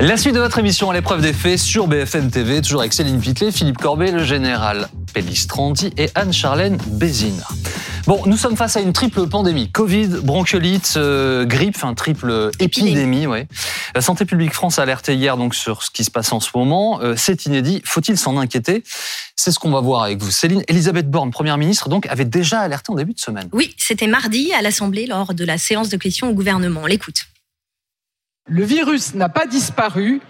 La suite de votre émission à l'épreuve des faits sur BFM TV, toujours avec Céline Pitlet, Philippe Corbet, le général Pellistrandi et Anne-Charlène Bézina. Bon, nous sommes face à une triple pandémie. Covid, bronchiolite, euh, grippe, enfin triple épidémie. Ouais. La Santé publique France a alerté hier donc sur ce qui se passe en ce moment. Euh, c'est inédit. Faut-il s'en inquiéter? C'est ce qu'on va voir avec vous. Céline, Elisabeth Borne, Première ministre, donc avait déjà alerté en début de semaine. Oui, c'était mardi à l'Assemblée lors de la séance de questions au gouvernement. On l'écoute. Le virus n'a pas disparu.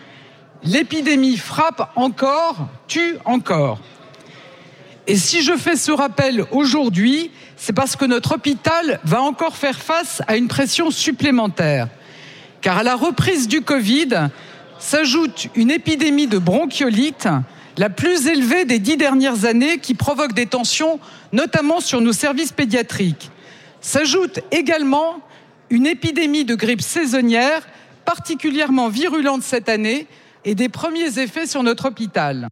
L'épidémie frappe encore, tue encore. Et si je fais ce rappel aujourd'hui, c'est parce que notre hôpital va encore faire face à une pression supplémentaire. Car à la reprise du Covid s'ajoute une épidémie de bronchiolite, la plus élevée des dix dernières années, qui provoque des tensions, notamment sur nos services pédiatriques. S'ajoute également une épidémie de grippe saisonnière particulièrement virulente cette année et des premiers effets sur notre hôpital.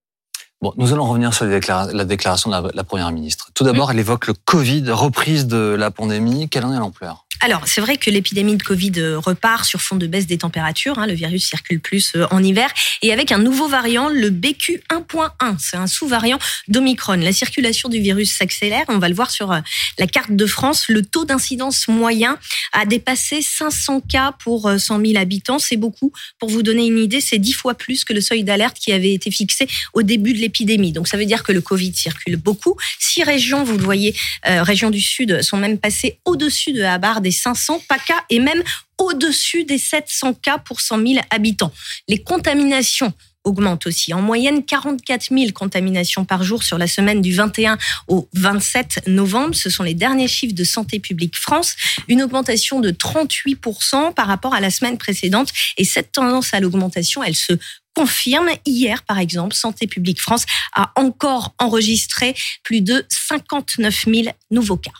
Bon, nous allons revenir sur la déclaration de la, Première ministre. Tout d'abord, elle évoque le Covid, reprise de la pandémie. Quelle en est l'ampleur? Alors, c'est vrai que l'épidémie de Covid euh, repart sur fond de baisse des températures. Hein, le virus circule plus euh, en hiver. Et avec un nouveau variant, le BQ 1.1. C'est un sous-variant d'Omicron. La circulation du virus s'accélère. On va le voir sur euh, la carte de France. Le taux d'incidence moyen a dépassé 500 cas pour 100 000 habitants. C'est beaucoup. Pour vous donner une idée, c'est 10 fois plus que le seuil d'alerte qui avait été fixé au début de l'épidémie. Donc, ça veut dire que le Covid circule beaucoup. Six régions, vous le voyez, régions du Sud, sont même passées au-dessus de la barre 500 PACA et même au-dessus des 700 cas pour 100 000 habitants. Les contaminations augmentent aussi. En moyenne, 44 000 contaminations par jour sur la semaine du 21 au 27 novembre. Ce sont les derniers chiffres de Santé publique France. Une augmentation de 38% par rapport à la semaine précédente. Et cette tendance à l'augmentation, elle se confirme. Hier, par exemple, Santé publique France a encore enregistré plus de 59 000 nouveaux cas.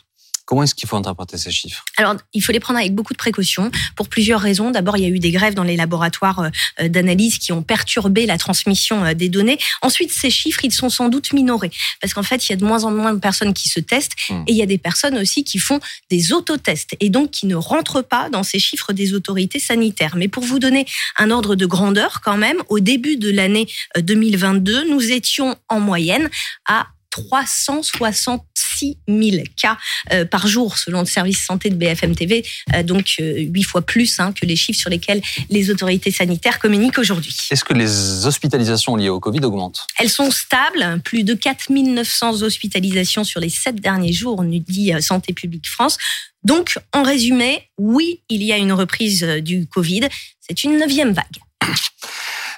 Comment est-ce qu'il faut interpréter ces chiffres? Alors, il faut les prendre avec beaucoup de précautions pour plusieurs raisons. D'abord, il y a eu des grèves dans les laboratoires euh, d'analyse qui ont perturbé la transmission euh, des données. Ensuite, ces chiffres, ils sont sans doute minorés parce qu'en fait, il y a de moins en moins de personnes qui se testent hmm. et il y a des personnes aussi qui font des autotests et donc qui ne rentrent pas dans ces chiffres des autorités sanitaires. Mais pour vous donner un ordre de grandeur, quand même, au début de l'année 2022, euh, nous étions en moyenne à 366 000 cas euh, par jour selon le service santé de BFM TV, euh, donc euh, huit fois plus hein, que les chiffres sur lesquels les autorités sanitaires communiquent aujourd'hui. Est-ce que les hospitalisations liées au Covid augmentent? Elles sont stables, plus de 4 900 hospitalisations sur les sept derniers jours, nous dit Santé publique France. Donc, en résumé, oui, il y a une reprise du Covid. C'est une neuvième vague.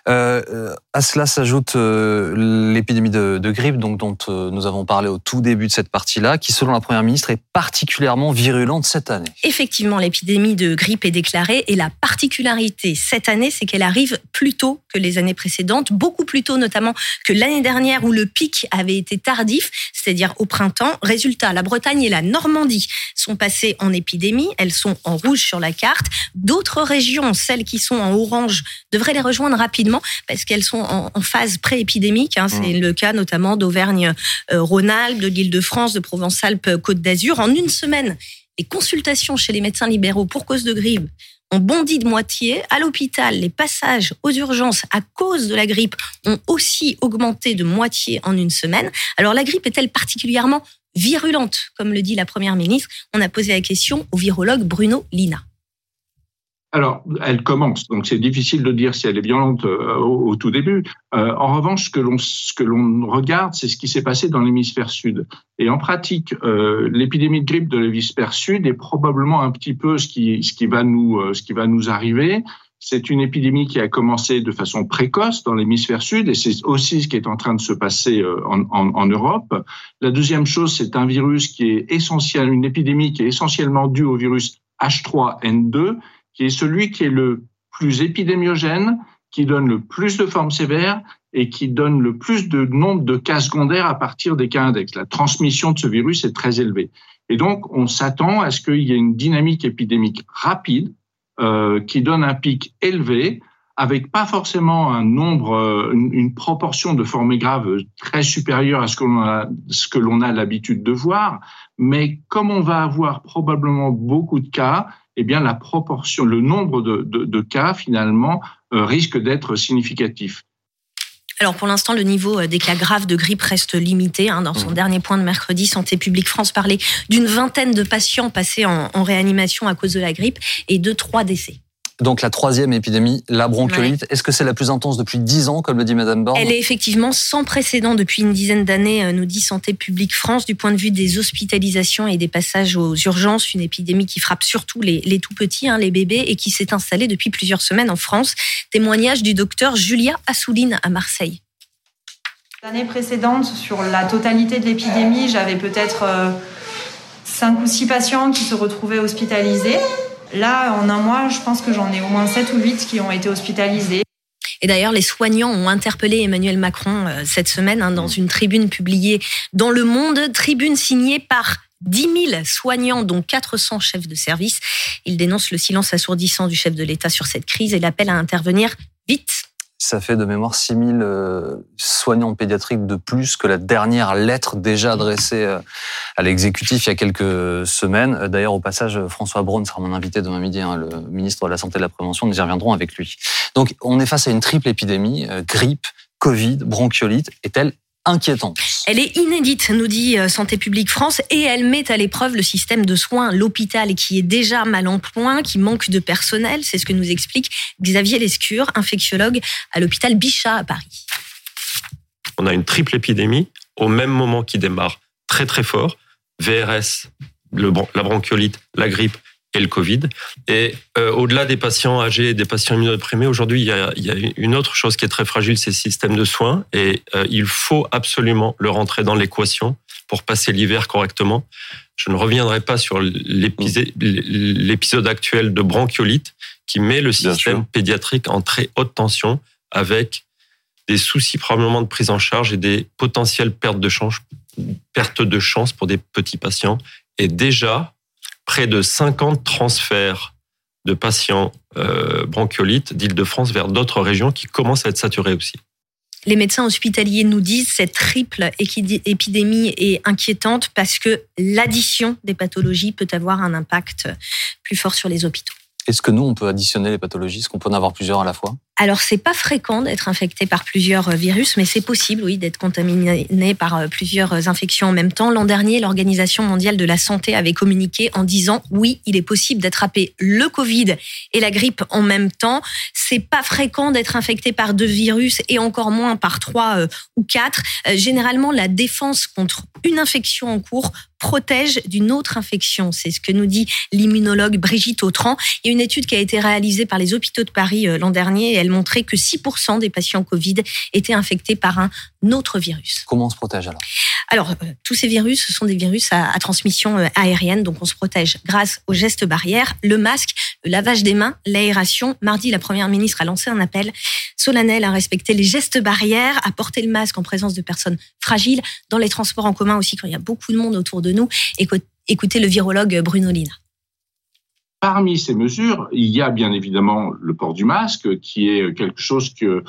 Euh, euh, à cela s'ajoute euh, l'épidémie de, grippe, dont euh, nous avons parlé au tout début de cette partie-là, qui, selon la première ministre, est particulièrement virulente cette année. Effectivement, l'épidémie de grippe est déclarée, et la particularité cette année, c'est qu'elle arrive plus tôt que les années précédentes, beaucoup plus tôt notamment que l'année dernière où le pic avait été tardif, c'est-à-dire au printemps. Résultat, la Bretagne et la Normandie sont passées en épidémie, elles sont en rouge sur la carte. D'autres régions, celles qui sont en orange, devraient les rejoindre rapidement parce qu'elles sont en, phase pré-épidémique. Hein. C'est mmh. le cas notamment d'Auvergne-Rhône-Alpes, de l'Île-de-France, de Provence-Alpes-Côte d'Azur. En une semaine, les consultations chez les médecins libéraux pour cause de grippe ont bondi de moitié. À l'hôpital, les passages aux urgences à cause de la grippe ont aussi augmenté de moitié en une semaine. Alors la grippe est-elle particulièrement virulente, comme le dit la Première ministre On a posé la question au virologue Bruno Lina. Alors, elle commence, donc c'est difficile de dire si elle est violente euh, au, tout début. Euh, en revanche, ce que l'on ce que l'on regarde, c'est ce qui s'est passé dans l'hémisphère sud. Et en pratique, euh, l'épidémie de grippe de l'hémisphère sud est probablement un petit peu ce qui ce qui va nous ce qui va nous arriver. C'est une épidémie qui a commencé de façon précoce dans l'hémisphère sud et c'est aussi ce qui est en train de se passer en, en, en Europe. La deuxième chose, c'est un virus qui est essentiel, une épidémie qui est essentiellement due au virus H3N2 qui est celui qui est le plus épidémiogène, qui donne le plus de formes sévères et qui donne le plus de nombre de cas secondaires à partir des cas index. La transmission de ce virus est très élevée. Et donc, on s'attend à ce qu'il y ait une dynamique épidémique rapide euh, qui donne un pic élevé avec pas forcément un nombre, euh, une, proportion de formés graves très supérieure à ce que l'on a, ce que l'on a l'habitude de voir, mais comme on va avoir probablement beaucoup de cas, eh bien la proportion, le nombre de, de, de cas finalement euh, risque d'être significatif. Alors pour l'instant, le niveau euh, des cas graves de grippe reste limité. Hein. Dans son mmh. dernier point de mercredi, Santé publique France parlait d'une vingtaine de patients passés en, en réanimation à cause de la grippe et de trois décès. Donc la troisième épidémie, la bronchiolite, est-ce que c'est la plus intense depuis dix ans, comme le dit Madame Borne? Elle est effectivement sans précédent depuis une dizaine d'années, euh, nous dit Santé publique France, du point de vue des hospitalisations et des passages aux urgences, une épidémie qui frappe surtout les, tout petits, hein, les bébés, et qui s'est installée depuis plusieurs semaines en France. Témoignage du docteur Julia Assouline à Marseille. L'année précédente, sur la totalité de l'épidémie, j'avais peut-être euh, cinq ou six patients qui se retrouvaient hospitalisés. Là, en un mois, je pense que j'en ai au moins 7 ou 8 qui ont été hospitalisés. Et d'ailleurs, les soignants ont interpellé Emmanuel Macron euh, cette semaine hein, dans une tribune publiée dans Le Monde, tribune signée par 10 000 soignants, dont 400 chefs de service. Ils dénoncent le silence assourdissant du chef de l'État sur cette crise et l'appellent à intervenir vite ça fait de mémoire 6000 euh, soignants pédiatriques de plus que la dernière lettre déjà adressée euh, à l'exécutif il y a quelques semaines. D'ailleurs, au passage, François Braun sera mon invité demain midi, hein, le ministre de la Santé et de la Prévention. Nous y reviendrons avec lui. Donc, on est face à une triple épidémie, euh, grippe, Covid, bronchiolite. Est-elle inquiétante. Elle est inédite, nous dit euh, Santé publique France, et elle met à l'épreuve le système de soins, l'hôpital qui est déjà mal en point, qui manque de personnel. C'est ce que nous explique Xavier Lescure, infectiologue à l'hôpital Bichat à Paris. On a une triple épidémie au même moment qui démarre très très fort. VRS, le, la bronchiolite, la grippe et le Covid. Et euh, au-delà des patients âgés et des patients immunodéprimés, aujourd'hui, il y, a, il y, a, une autre chose qui est très fragile, c'est le système de soins. Et euh, il faut absolument le rentrer dans l'équation pour passer l'hiver correctement. Je ne reviendrai pas sur l'épisode actuel de bronchiolite qui met le système pédiatrique en très haute tension avec des soucis probablement de prise en charge et des potentielles pertes de chance, pertes de chance pour des petits patients. Et déjà, près de 50 transferts de patients euh, bronchiolites d'Île-de-France vers d'autres régions qui commencent à être saturées aussi. Les médecins hospitaliers nous disent que cette triple épidémie est inquiétante parce que l'addition des pathologies peut avoir un impact plus fort sur les hôpitaux. Est-ce que nous, on peut additionner les pathologies? Est-ce qu'on peut en avoir plusieurs à la fois? Alors, c'est pas fréquent d'être infecté par plusieurs euh, virus, mais c'est possible, oui, d'être contaminé par euh, plusieurs euh, infections en même temps. L'an dernier, l'Organisation mondiale de la santé avait communiqué en disant oui, il est possible d'attraper le Covid et la grippe en même temps. C'est pas fréquent d'être infecté par deux virus et encore moins par trois ou quatre. Généralement, la défense contre une infection en cours protège d'une autre infection. C'est ce que nous dit l'immunologue Brigitte Autran. Il y a une étude qui a été réalisée par les hôpitaux de Paris l'an dernier et elle montrait que 6% des patients Covid étaient infectés par un autre virus. Comment on se protège alors? Alors, euh, tous ces virus, ce sont des virus à, transmission euh, aérienne, donc on se protège grâce aux gestes barrières, le masque, le lavage des mains, l'aération. Mardi, la Première ministre a lancé un appel solennel à respecter les gestes barrières, à porter le masque en présence de personnes fragiles, dans les transports en commun aussi quand il y a beaucoup de monde autour de nous. Écoutez le virologue Bruno Lina. Parmi ces mesures, il y a bien évidemment le port du masque, qui est quelque chose que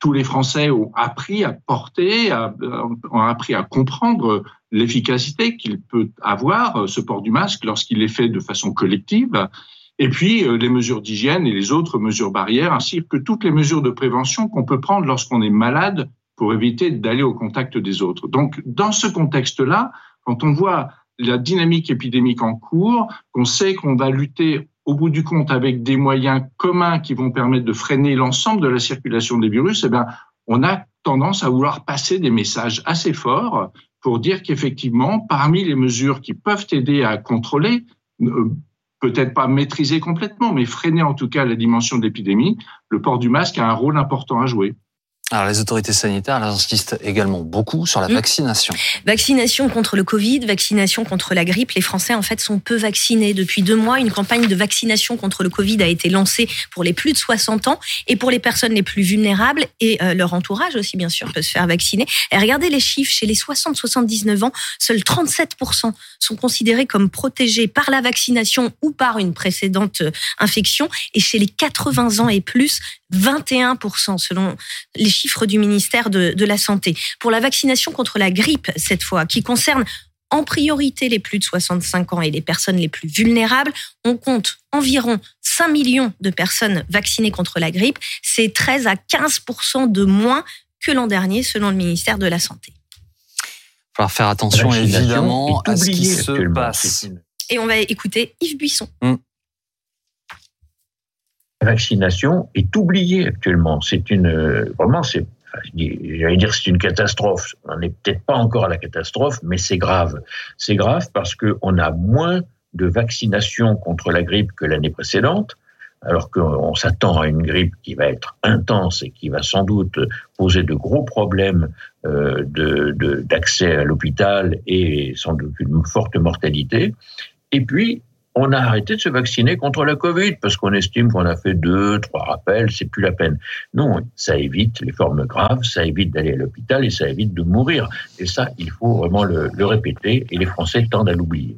tous les Français ont appris à porter, ont appris à comprendre l'efficacité qu'il peut avoir, ce port du masque, lorsqu'il est fait de façon collective. Et puis, euh, les mesures d'hygiène et les autres mesures barrières, ainsi que toutes les mesures de prévention qu'on peut prendre lorsqu'on est malade pour éviter d'aller au contact des autres. Donc, dans ce contexte-là, quand on voit la dynamique épidémique en cours, qu'on sait qu'on va lutter au bout du compte avec des moyens communs qui vont permettre de freiner l'ensemble de la circulation des virus, eh bien, on a tendance à vouloir passer des messages assez forts pour dire qu'effectivement, parmi les mesures qui peuvent aider à contrôler, euh, peut-être pas maîtriser complètement, mais freiner en tout cas la dimension de l'épidémie, le port du masque a un rôle important à jouer. Alors les autorités sanitaires elles insistent également beaucoup sur la Mm. vaccination. Vaccination contre le Covid, vaccination contre la grippe. Les Français, en fait, sont peu vaccinés. Depuis deux mois, une campagne de vaccination contre le Covid a été lancée pour les plus de 60 ans et pour les personnes les plus vulnérables et euh, leur entourage aussi, bien sûr, peut se faire vacciner. Et regardez les chiffres. Chez les 60-79 ans, seuls 37% sont considérés comme protégés par la vaccination ou par une précédente euh, infection. Et chez les 80 ans et plus, 21% selon les chiffres du ministère de, de la Santé. Pour la vaccination contre la grippe, cette fois, qui concerne en priorité les plus de 65 ans et les personnes les plus vulnérables, on compte environ 5 millions de personnes vaccinées contre la grippe. C'est 13 à 15% de moins que l'an dernier, selon le ministère de la Santé. Il va falloir faire attention vaccination évidemment à ce qui se passe. Et on va écouter Yves Buisson. La vaccination est oubliée actuellement. C'est une euh, vraiment c'est j'allais dire c'est une catastrophe. On n'est peut-être pas encore à la catastrophe, mais c'est grave. C'est grave parce que on a moins de vaccination contre la grippe que l'année précédente. Alors qu'on s'attend à une grippe qui va être intense et qui va sans doute poser de gros problèmes euh, d'accès à l'hôpital et sans doute une forte mortalité. Et puis, on a arrêté de se vacciner contre la Covid parce qu'on estime qu'on a fait deux, trois rappels, c'est plus la peine. Non, ça évite les formes graves, ça évite d'aller à l'hôpital et ça évite de mourir. Et ça, il faut vraiment le, répéter et les Français tendent à l'oublier.